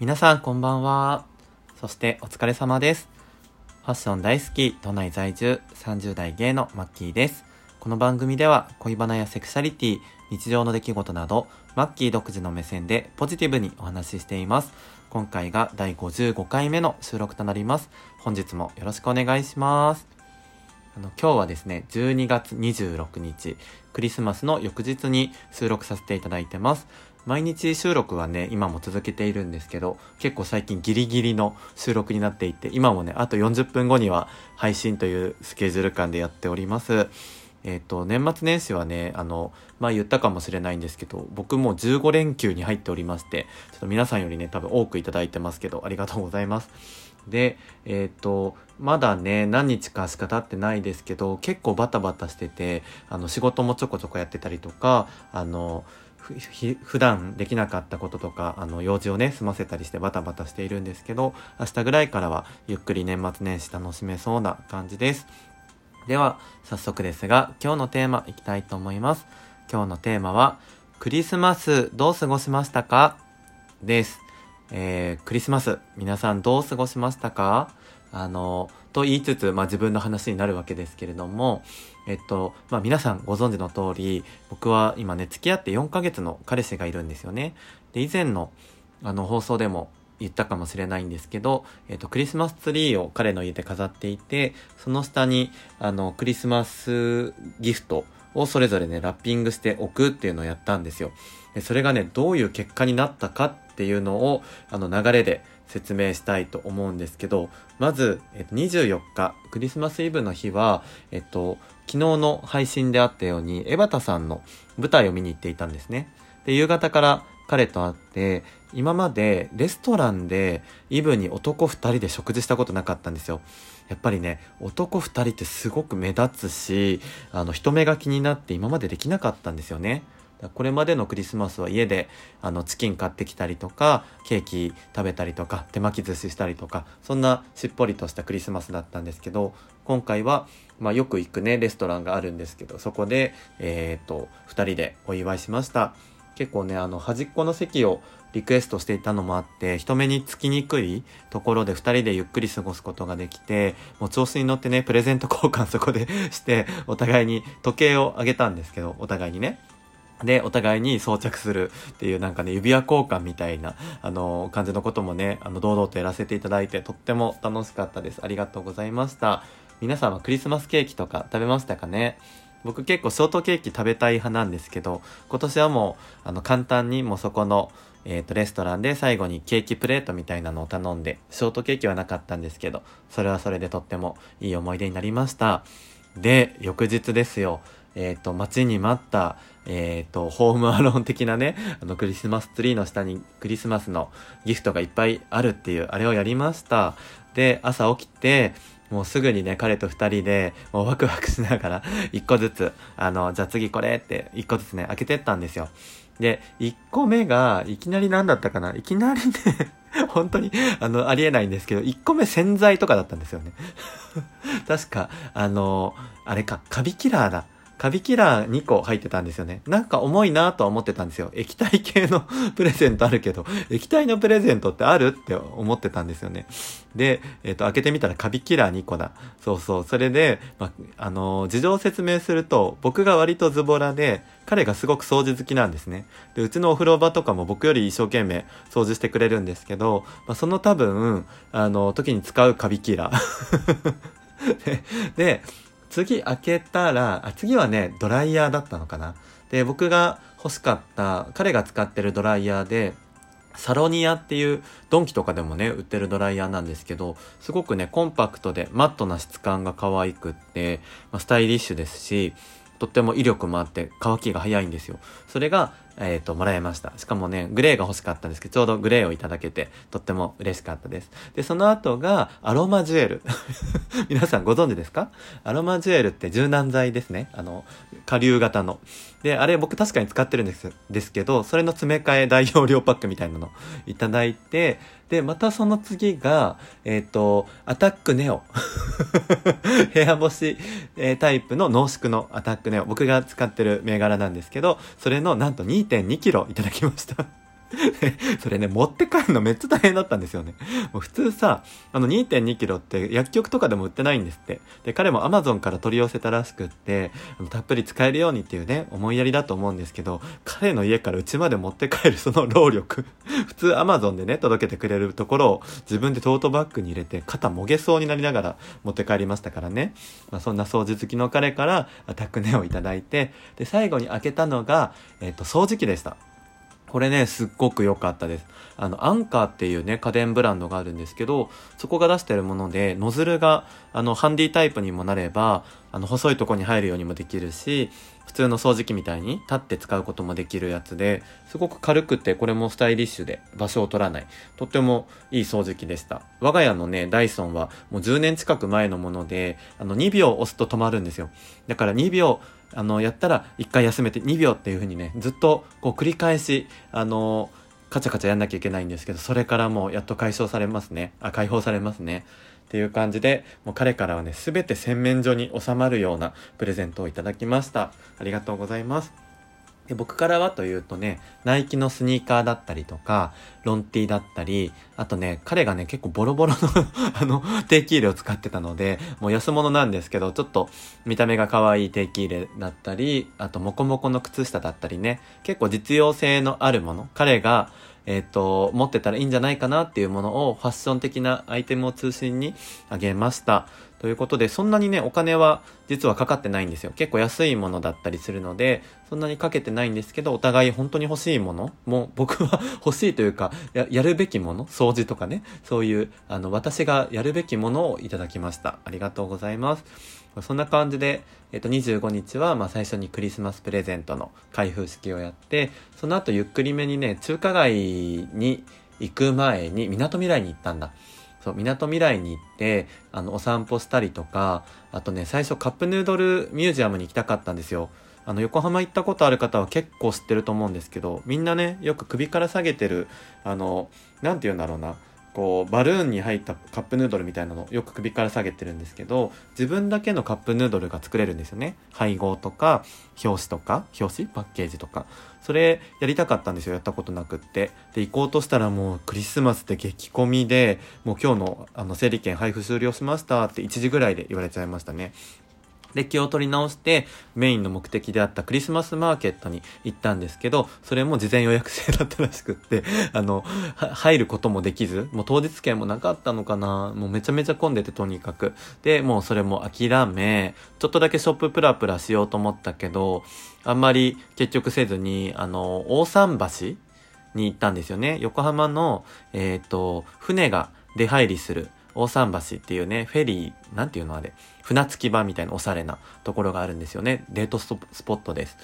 皆さんこんばんは。そしてお疲れ様です。ファッション大好き都内在住30代芸のマッキーです。この番組では恋バナやセクシャリティ日常の出来事などマッキー独自の目線でポジティブにお話ししています。今回が第55回目の収録となります。本日もよろしくお願いします。あの今日はですね12月26日クリスマスの翌日に収録させていただいてます。毎日収録はね今も続けているんですけど結構最近ギリギリの収録になっていて今もねあと40分後には配信というスケジュール感でやっております。えっ、と年末年始はねあのまあ言ったかもしれないんですけど僕も15連休に入っておりましてちょっと皆さんよりね多分多くいただいてますけどありがとうございます。で、えっ、ー、と、まだね、何日かしか経ってないですけど、結構バタバタしてて、あの、仕事もちょこちょこやってたりとか、あの、普段できなかったこととか、あの、用事をね、済ませたりしてバタバタしているんですけど、明日ぐらいからはゆっくり年末年始楽しめそうな感じです。では、早速ですが、今日のテーマいきたいと思います。今日のテーマは、クリスマスどう過ごしましたか？です。えー、クリスマス、皆さんどう過ごしましたか？あの、と言いつつ、まあ自分の話になるわけですけれども、えっと、まあ皆さんご存知の通り、僕は今ね、付き合って4ヶ月の彼氏がいるんですよね。で、以前の、あの、放送でも言ったかもしれないんですけど、えっと、クリスマスツリーを彼の家で飾っていて、その下に、あの、クリスマスギフトをそれぞれね、ラッピングしておくっていうのをやったんですよ。でそれがね、どういう結果になったかっていうのを、あの流れで説明したいと思うんですけど、まず、えっと、24日、クリスマスイブの日は、えっと、昨日の配信であったように、江端さんの舞台を見に行っていたんですね。で、夕方から彼と会って、今までレストランでイブに男2人で食事したことなかったんですよ。やっぱりね、男2人ってすごく目立つし、あの、人目が気になって今までできなかったんですよね。これまでのクリスマスは家であのチキン買ってきたりとかケーキ食べたりとか手巻き寿司したりとかそんなしっぽりとしたクリスマスだったんですけど今回は、まあ、よく行くねレストランがあるんですけどそこで、えー、っと2人でお祝いしました結構ねあの端っこの席をリクエストしていたのもあって人目につきにくいところで2人でゆっくり過ごすことができてもう調子に乗ってねプレゼント交換そこでしてお互いに時計をあげたんですけどお互いにねで、お互いに装着するっていうなんかね、指輪交換みたいな、あの、感じのこともね、あの、堂々とやらせていただいて、とっても楽しかったです。ありがとうございました。皆さんはクリスマスケーキとか食べましたかね？僕結構ショートケーキ食べたい派なんですけど、今年はもう、あの、簡単にもうそこの、えっ、ー、と、レストランで最後にケーキプレートみたいなのを頼んで、ショートケーキはなかったんですけど、それはそれでとってもいい思い出になりました。で、翌日ですよ。えっ、ー、と、待ちに待った、えっ、ー、と、ホームアローン的なね、あの、クリスマスツリーの下にクリスマスのギフトがいっぱいあるっていう、あれをやりました。で、朝起きて、もうすぐにね、彼と二人で、もうワクワクしながら、一個ずつ、あの、じゃあ次これって、一個ずつね、開けてったんですよ。で、一個目が、いきなり何だったかな？いきなりね 本当に、あの、ありえないんですけど、1個目洗剤とかだったんですよね 確か、あの、あれか、カビキラーだ。カビキラー2個入ってたんですよね。なんか重いなとは思ってたんですよ。液体系の プレゼントあるけど、液体のプレゼントってあるって思ってたんですよね。で、えっ、ー、と、開けてみたらカビキラー2個だ。そうそう。それで、まあ、のー、事情を説明すると、僕が割とズボラで、彼がすごく掃除好きなんですね。で、うちのお風呂場とかも僕より一生懸命掃除してくれるんですけど、まあ、その多分、あの、時に使うカビキラー。で、次開けたら、あ、次はね、ドライヤーだったのかな。で、僕が欲しかった、彼が使ってるドライヤーで、サロニアっていうドンキとかでもね売ってるドライヤーなんですけどすごくねコンパクトでマットな質感が可愛くって、まあ、スタイリッシュですしとっても威力もあって乾きが早いんですよそれがえっ、ー、と、もらいました。しかもね、グレーが欲しかったんですけど、ちょうどグレーをいただけて、とっても嬉しかったです。で、その後が、アロマジュエル。皆さんご存知ですか？アロマジュエルって柔軟剤ですね。あの、下流型の。で、あれ僕確かに使ってるんですですけど、それの詰め替え大容量パックみたいなのいただいて、で、またその次が、えっ、ー、と、アタックネオ。部屋干し、えー、タイプの濃縮のアタックネオ。僕が使ってる銘柄なんですけど、それのなんと2.2キロいただきました。それね、持って帰るのめっちゃ大変だったんですよね。もう普通さ、あの2.2キロって薬局とかでも売ってないんですって。で、彼も Amazon から取り寄せたらしくって、あのたっぷり使えるようにっていうね、思いやりだと思うんですけど、彼の家から家まで持って帰るその労力。普通 Amazon でね、届けてくれるところを自分でトートバッグに入れて肩もげそうになりながら持って帰りましたからね。まあ、そんな掃除好きの彼からアタックネをいただいて、で、最後に開けたのが、えっ、ー、と、掃除機でした。これね、すっごく良かったです。あの、アンカーっていうね、家電ブランドがあるんですけど、そこが出してるもので、ノズルが、あの、ハンディタイプにもなれば、あの、細いとこに入るようにもできるし、普通の掃除機みたいに立って使うこともできるやつで、すごく軽くて、これもスタイリッシュで場所を取らない、とってもいい掃除機でした。我が家のね、ダイソンはもう10年近く前のもので、あの、2秒押すと止まるんですよ。だから2秒、あの、やったら1回休めて2秒っていう風にね、ずっとこう繰り返し、あの、カチャカチャやんなきゃいけないんですけど、それからもうやっと解消されますね。あ、解放されますね。っていう感じで、もう彼からはね、すべて洗面所に収まるようなプレゼントをいただきました。ありがとうございます。で僕からはというとね、ナイキのスニーカーだったりとか、ロンティーだったり、あとね、彼がね、結構ボロボロの あの、定期入れを使ってたので、もう安物なんですけど、ちょっと見た目が可愛い定期入れだったり、あとモコモコの靴下だったりね、結構実用性のあるもの、彼が、えっ、ー、と、持ってたらいいんじゃないかなっていうものをファッション的なアイテムを中心にあげました。ということで、そんなにね、お金は実はかかってないんですよ。結構安いものだったりするので、そんなにかけてないんですけど、お互い本当に欲しいものも僕は 欲しいというかや、やるべきもの掃除とかね、そういう、あの、私がやるべきものをいただきました。ありがとうございます。そんな感じで、えっと、25日は、まあ、最初にクリスマスプレゼントの開封式をやって、その後ゆっくりめにね、中華街に行く前に、港未来に行ったんだ。そう、港未来に行って、あの、お散歩したりとか、あとね、最初カップヌードルミュージアムに行きたかったんですよ。あの、横浜行ったことある方は結構知ってると思うんですけど、みんなね、よく首から下げてる、あの、なんて言うんだろうな、こうバルーンに入ったカップヌードルみたいなのよく首から下げてるんですけど自分だけのカップヌードルが作れるんですよね。配合とか表紙とか表紙？パッケージとか。それやりたかったんですよやったことなくって。で行こうとしたらもうクリスマスで激混みでもう今日のあの整理券配布終了しましたって1時ぐらいで言われちゃいましたね。で、気を取り直してメインの目的であったクリスマスマーケットに行ったんですけど、それも事前予約制だったらしくって、あの、入ることもできず、もう当日券もなかったのかなもうめちゃめちゃ混んでてとにかく。で、もうそれも諦め、ちょっとだけショッププラプラしようと思ったけど、あんまり結局せずに、あの、大桟橋に行ったんですよね。横浜の、えっ、ー、と、船が出入りする大桟橋っていうね、フェリー、なんていうのあれ、船着き場みたいなおしゃれなところがあるんですよね。デートスポットです。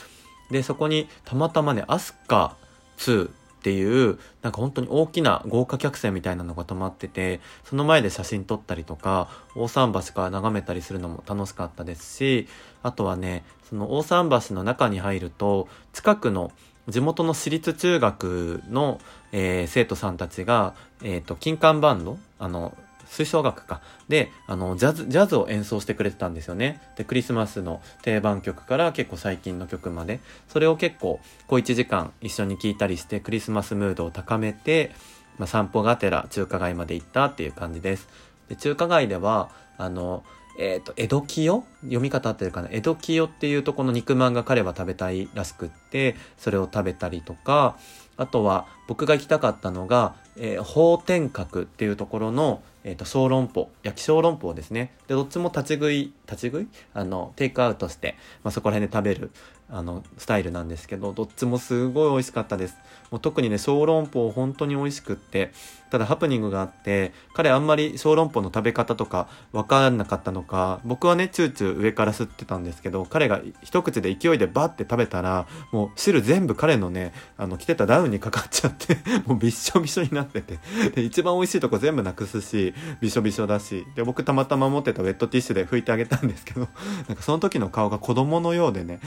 で、そこにたまたまね、アスカ2っていう、なんか本当に大きな豪華客船みたいなのが止まってて、その前で写真撮ったりとか、大桟橋から眺めたりするのも楽しかったですし、あとはね、その大桟橋の中に入ると、近くの地元の私立中学の、えー、生徒さんたちが、えっ、ー、と、金管バンドあの、吹奏楽か。で、あの、ジャズ、ジャズを演奏してくれてたんですよね。で、クリスマスの定番曲から結構最近の曲まで、それを結構、小1時間一緒に聴いたりして、クリスマスムードを高めて、まあ、散歩がてら中華街まで行ったっていう感じです。で、中華街では、あの、えっ、ー、と、江戸清？読み方合ってるかな？江戸清っていうとこの肉まんが彼は食べたいらしくって、それを食べたりとか、あとは僕が行きたかったのが、えー、法天閣っていうところの、えっ、ー、と、小籠包、焼き小籠包ですね。で、どっちも立ち食い、立ち食い？あの、テイクアウトして、まあ、そこら辺で食べる、あの、スタイルなんですけど、どっちもすごい美味しかったです。もう特にね、小籠包本当に美味しくって、ただハプニングがあって、彼あんまり小籠包の食べ方とか分かんなかったのか、僕はね、チューチュー上から吸ってたんですけど、彼が一口で勢いでバッて食べたら、もう汁全部彼のね、あの、着てたダウンにかかっちゃって もうびっしょびしょになってて、で、一番美味しいとこ全部なくすし、びしょびしょだし、で、僕たまたま持ってたウェットティッシュで拭いてあげたんですけど、なんかその時の顔が子供のようでね、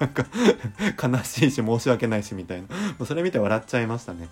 なんか悲しいし申し訳ないしみたいな。それ見て笑っちゃいましたね。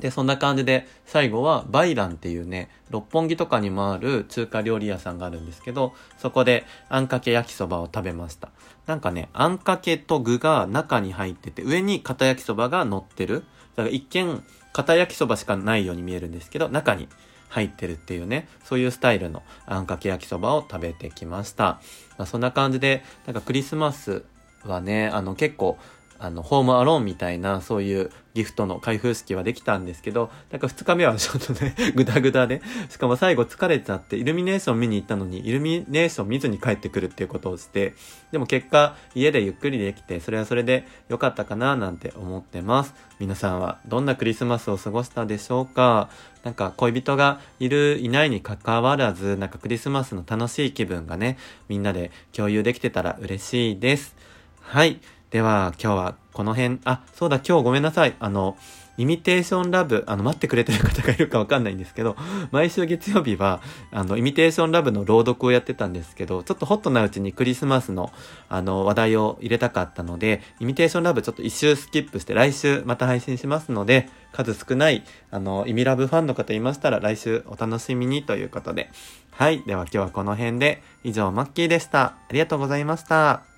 で、そんな感じで、最後は、バイランっていうね、六本木とかにもある中華料理屋さんがあるんですけど、そこで、あんかけ焼きそばを食べました。なんかね、あんかけと具が中に入ってて、上に片焼きそばが乗ってる。だから一見、片焼きそばしかないように見えるんですけど、中に入ってるっていうね、そういうスタイルのあんかけ焼きそばを食べてきました。まあ、そんな感じで、なんかクリスマスはね、あの結構、あの、ホームアローンみたいな、そういうギフトの開封式はできたんですけど、なんか2日目は ちょっとね、ぐだぐだで、しかも最後疲れちゃって、イルミネーション見に行ったのに、イルミネーション見ずに帰ってくるっていうことをして、でも結果、家でゆっくりできて、それはそれで良かったかななんて思ってます。皆さんはどんなクリスマスを過ごしたでしょうか？なんか恋人がいる、いないに関わらず、なんかクリスマスの楽しい気分がね、みんなで共有できてたら嬉しいです。はい。では、今日はこの辺、あ、そうだ、今日ごめんなさい。あの、イミテーションラブ、あの、待ってくれてる方がいるかわかんないんですけど、毎週月曜日は、あの、イミテーションラブの朗読をやってたんですけど、ちょっとホットなうちにクリスマスの、あの、話題を入れたかったので、イミテーションラブちょっと一周スキップして、来週また配信しますので、数少ない、あの、イミラブファンの方いましたら、来週お楽しみにということで。はい。では今日はこの辺で、以上、マッキーでした。ありがとうございました。